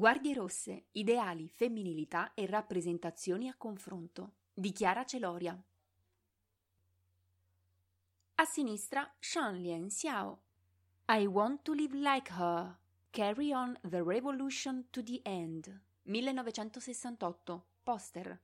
Guardie rosse, ideali, femminilità e rappresentazioni a confronto. Dichiara Celoria. A sinistra, Shanlian Xiao. I want to live like her. Carry on the revolution to the end. 1968. Poster.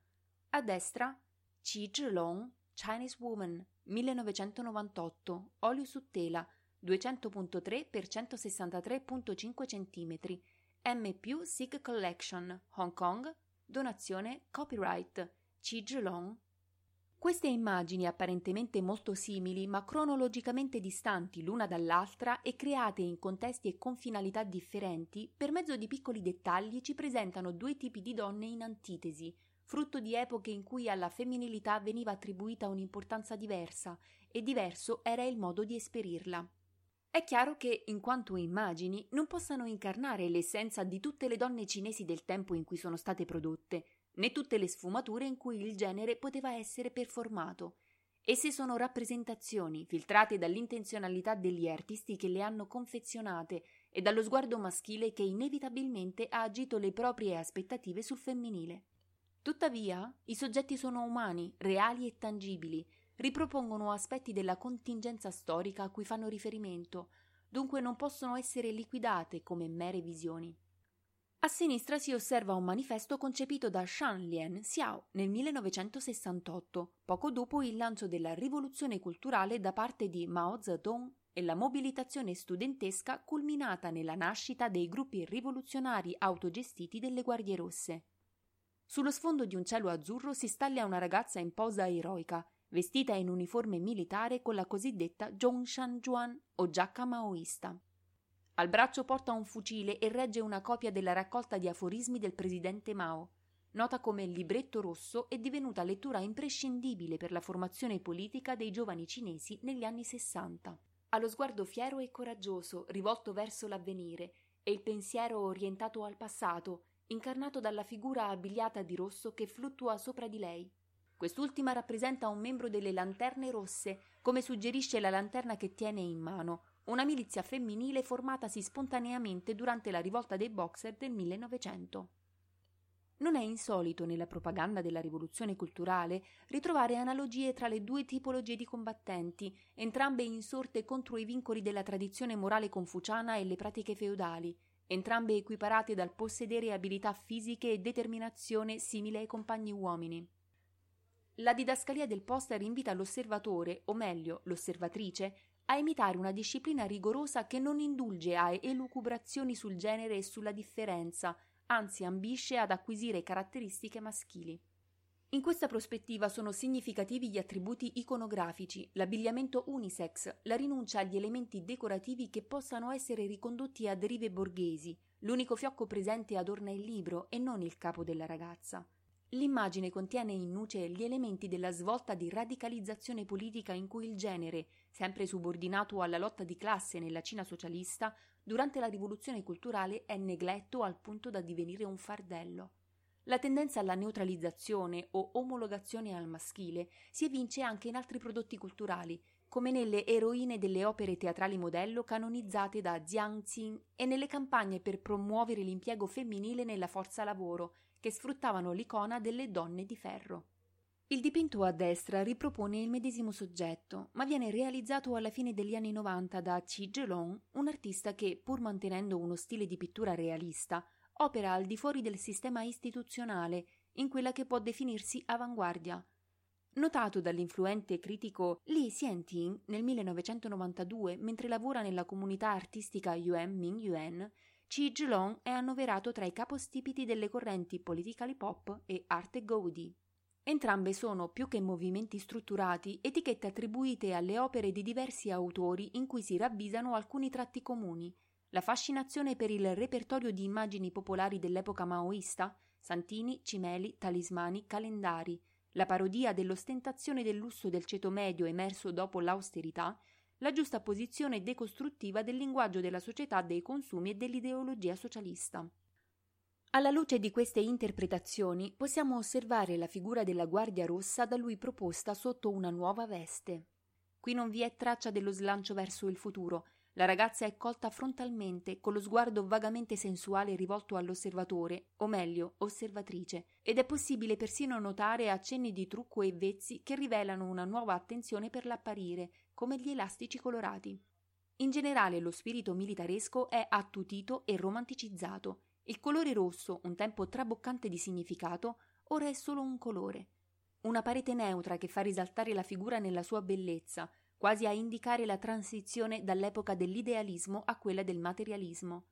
A destra, Qi Zhilong, Chinese Woman, 1998. Olio su tela, 200.3 x 163.5 cm M SIG Collection, Hong Kong, donazione copyright Qi Zhilong. Queste immagini apparentemente molto simili ma cronologicamente distanti l'una dall'altra e create in contesti e con finalità differenti, per mezzo di piccoli dettagli ci presentano due tipi di donne in antitesi, frutto di epoche in cui alla femminilità veniva attribuita un'importanza diversa e diverso era il modo di esperirla. È chiaro che, in quanto immagini, non possano incarnare l'essenza di tutte le donne cinesi del tempo in cui sono state prodotte, né tutte le sfumature in cui il genere poteva essere performato. Esse sono rappresentazioni filtrate dall'intenzionalità degli artisti che le hanno confezionate e dallo sguardo maschile che inevitabilmente ha agito le proprie aspettative sul femminile. Tuttavia, i soggetti sono umani, reali e tangibili, ripropongono aspetti della contingenza storica a cui fanno riferimento, dunque non possono essere liquidate come mere visioni. A sinistra si osserva un manifesto concepito da Shanlian Xiao nel 1968, poco dopo il lancio della rivoluzione culturale da parte di Mao Zedong e la mobilitazione studentesca culminata nella nascita dei gruppi rivoluzionari autogestiti delle Guardie Rosse. Sullo sfondo di un cielo azzurro si staglia una ragazza in posa eroica, vestita in uniforme militare con la cosiddetta Zhongshan o giacca maoista. Al braccio porta un fucile e regge una copia della raccolta di aforismi del presidente Mao. Nota come libretto rosso è divenuta lettura imprescindibile per la formazione politica dei giovani cinesi negli anni Sessanta. Ha lo sguardo fiero e coraggioso, rivolto verso l'avvenire, e il pensiero orientato al passato, incarnato dalla figura abbigliata di rosso che fluttua sopra di lei. Quest'ultima rappresenta un membro delle Lanterne Rosse, come suggerisce la lanterna che tiene in mano, una milizia femminile formatasi spontaneamente durante la rivolta dei Boxer del 1900. Non è insolito nella propaganda della rivoluzione culturale ritrovare analogie tra le due tipologie di combattenti, entrambe insorte contro i vincoli della tradizione morale confuciana e le pratiche feudali, entrambe equiparate dal possedere abilità fisiche e determinazione simile ai compagni uomini. La didascalia del poster invita l'osservatore, o meglio l'osservatrice, a imitare una disciplina rigorosa che non indulge a elucubrazioni sul genere e sulla differenza, anzi ambisce ad acquisire caratteristiche maschili. In questa prospettiva sono significativi gli attributi iconografici, l'abbigliamento unisex, la rinuncia agli elementi decorativi che possano essere ricondotti a derive borghesi. L'unico fiocco presente adorna il libro e non il capo della ragazza. L'immagine contiene in nuce gli elementi della svolta di radicalizzazione politica in cui il genere, sempre subordinato alla lotta di classe nella Cina socialista, durante la rivoluzione culturale è negletto al punto da divenire un fardello. La tendenza alla neutralizzazione o omologazione al maschile si evince anche in altri prodotti culturali, come nelle eroine delle opere teatrali modello canonizzate da Jiang Qin e nelle campagne per promuovere l'impiego femminile nella forza lavoro, che sfruttavano l'icona delle donne di ferro. Il dipinto a destra ripropone il medesimo soggetto, ma viene realizzato alla fine degli anni 90 da Qi Zhelong, un artista che, pur mantenendo uno stile di pittura realista, opera al di fuori del sistema istituzionale, in quella che può definirsi avanguardia. Notato dall'influente critico Li Xianting nel 1992 mentre lavora nella comunità artistica Yuan Ming Qi Zhilong è annoverato tra i capostipiti delle correnti politically pop e arte Gaudi. Entrambe sono, più che movimenti strutturati, etichette attribuite alle opere di diversi autori in cui si ravvisano alcuni tratti comuni. La fascinazione per il repertorio di immagini popolari dell'epoca maoista, santini, cimeli, talismani, calendari, la parodia dell'ostentazione del lusso del ceto medio emerso dopo l'austerità, la giusta posizione decostruttiva del linguaggio della società dei consumi e dell'ideologia socialista. Alla luce di queste interpretazioni possiamo osservare la figura della Guardia Rossa da lui proposta sotto una nuova veste. Qui non vi è traccia dello slancio verso il futuro, la ragazza è colta frontalmente, con lo sguardo vagamente sensuale rivolto all'osservatore, o meglio, osservatrice, ed è possibile persino notare accenni di trucco e vezzi che rivelano una nuova attenzione per l'apparire, come gli elastici colorati. In generale lo spirito militaresco è attutito e romanticizzato. Il colore rosso, un tempo traboccante di significato, ora è solo un colore. Una parete neutra che fa risaltare la figura nella sua bellezza, quasi a indicare la transizione dall'epoca dell'idealismo a quella del materialismo.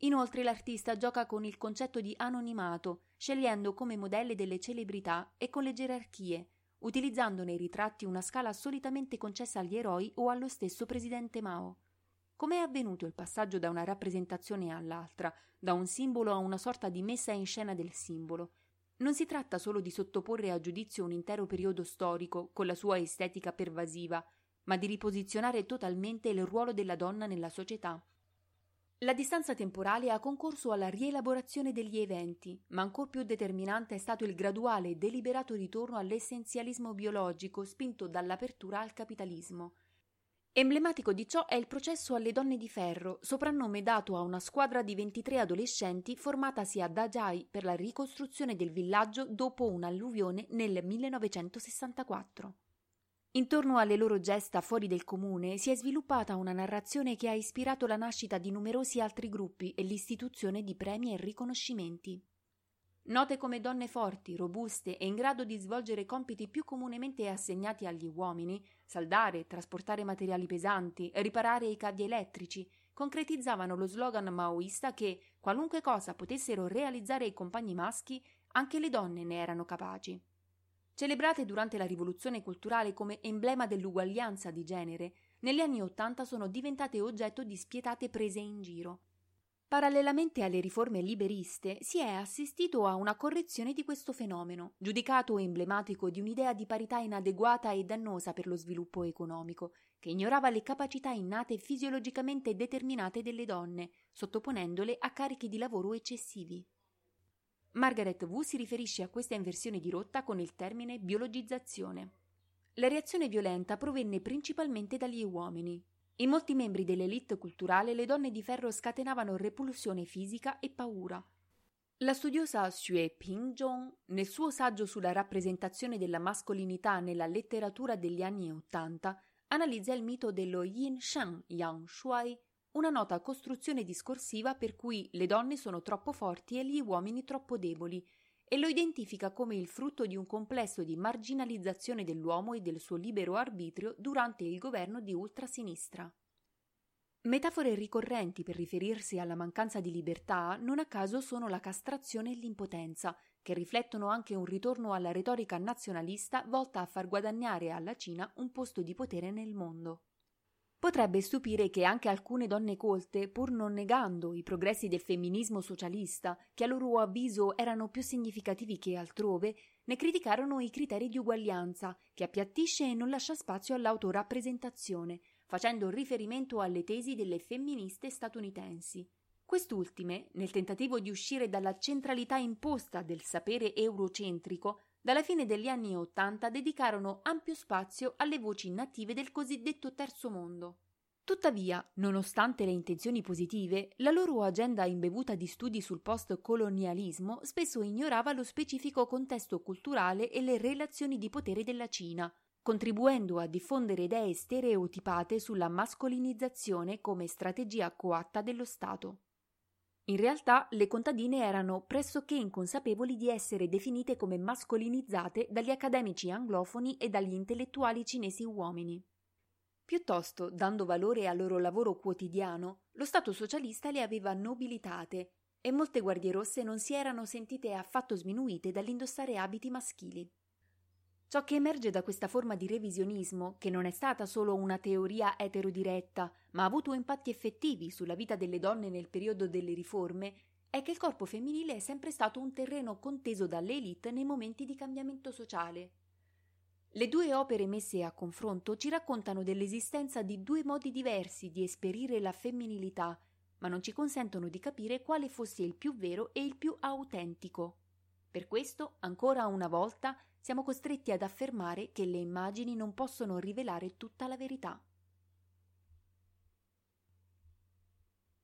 Inoltre l'artista gioca con il concetto di anonimato, scegliendo come modelle delle celebrità e con le gerarchie, utilizzando nei ritratti una scala solitamente concessa agli eroi o allo stesso presidente Mao. Come è avvenuto il passaggio da una rappresentazione all'altra, da un simbolo a una sorta di messa in scena del simbolo? Non si tratta solo di sottoporre a giudizio un intero periodo storico con la sua estetica pervasiva, ma di riposizionare totalmente il ruolo della donna nella società. La distanza temporale ha concorso alla rielaborazione degli eventi, ma ancor più determinante è stato il graduale e deliberato ritorno all'essenzialismo biologico spinto dall'apertura al capitalismo. Emblematico di ciò è il processo alle donne di ferro, soprannome dato a una squadra di 23 adolescenti formatasi a Dajai per la ricostruzione del villaggio dopo un'alluvione nel 1964. Intorno alle loro gesta fuori del comune si è sviluppata una narrazione che ha ispirato la nascita di numerosi altri gruppi e l'istituzione di premi e riconoscimenti. Note come donne forti, robuste e in grado di svolgere compiti più comunemente assegnati agli uomini, saldare, trasportare materiali pesanti, riparare i cavi elettrici, concretizzavano lo slogan maoista che, qualunque cosa potessero realizzare i compagni maschi, anche le donne ne erano capaci. Celebrate durante la rivoluzione culturale come emblema dell'uguaglianza di genere, negli anni Ottanta sono diventate oggetto di spietate prese in giro. Parallelamente alle riforme liberiste si è assistito a una correzione di questo fenomeno, giudicato emblematico di un'idea di parità inadeguata e dannosa per lo sviluppo economico, che ignorava le capacità innate fisiologicamente determinate delle donne, sottoponendole a carichi di lavoro eccessivi. Margaret Wu si riferisce a questa inversione di rotta con il termine biologizzazione. La reazione violenta provenne principalmente dagli uomini, in molti membri dell'elite culturale le donne di ferro scatenavano repulsione fisica e paura. La studiosa Xue Pingjong, nel suo saggio sulla rappresentazione della mascolinità nella letteratura degli anni Ottanta, analizza il mito dello Yin Shan Yang Shuai, una nota costruzione discorsiva per cui le donne sono troppo forti e gli uomini troppo deboli, e lo identifica come il frutto di un complesso di marginalizzazione dell'uomo e del suo libero arbitrio durante il governo di ultrasinistra. Metafore ricorrenti per riferirsi alla mancanza di libertà non a caso sono la castrazione e l'impotenza, che riflettono anche un ritorno alla retorica nazionalista volta a far guadagnare alla Cina un posto di potere nel mondo. Potrebbe stupire che anche alcune donne colte, pur non negando i progressi del femminismo socialista, che a loro avviso erano più significativi che altrove, ne criticarono i criteri di uguaglianza, che appiattisce e non lascia spazio all'autorappresentazione, facendo riferimento alle tesi delle femministe statunitensi. Quest'ultime, nel tentativo di uscire dalla centralità imposta del sapere eurocentrico, dalla fine degli anni Ottanta dedicarono ampio spazio alle voci native del cosiddetto terzo mondo. Tuttavia, nonostante le intenzioni positive, la loro agenda imbevuta di studi sul post-colonialismo spesso ignorava lo specifico contesto culturale e le relazioni di potere della Cina, contribuendo a diffondere idee stereotipate sulla mascolinizzazione come strategia coatta dello Stato. In realtà le contadine erano pressoché inconsapevoli di essere definite come mascolinizzate dagli accademici anglofoni e dagli intellettuali cinesi uomini. Piuttosto, dando valore al loro lavoro quotidiano, lo Stato socialista le aveva nobilitate e molte guardie rosse non si erano sentite affatto sminuite dall'indossare abiti maschili. Ciò che emerge da questa forma di revisionismo, che non è stata solo una teoria eterodiretta, ma ha avuto impatti effettivi sulla vita delle donne nel periodo delle riforme, è che il corpo femminile è sempre stato un terreno conteso dalle elite nei momenti di cambiamento sociale. Le due opere messe a confronto ci raccontano dell'esistenza di due modi diversi di esperire la femminilità, ma non ci consentono di capire quale fosse il più vero e il più autentico. Per questo, ancora una volta, siamo costretti ad affermare che le immagini non possono rivelare tutta la verità.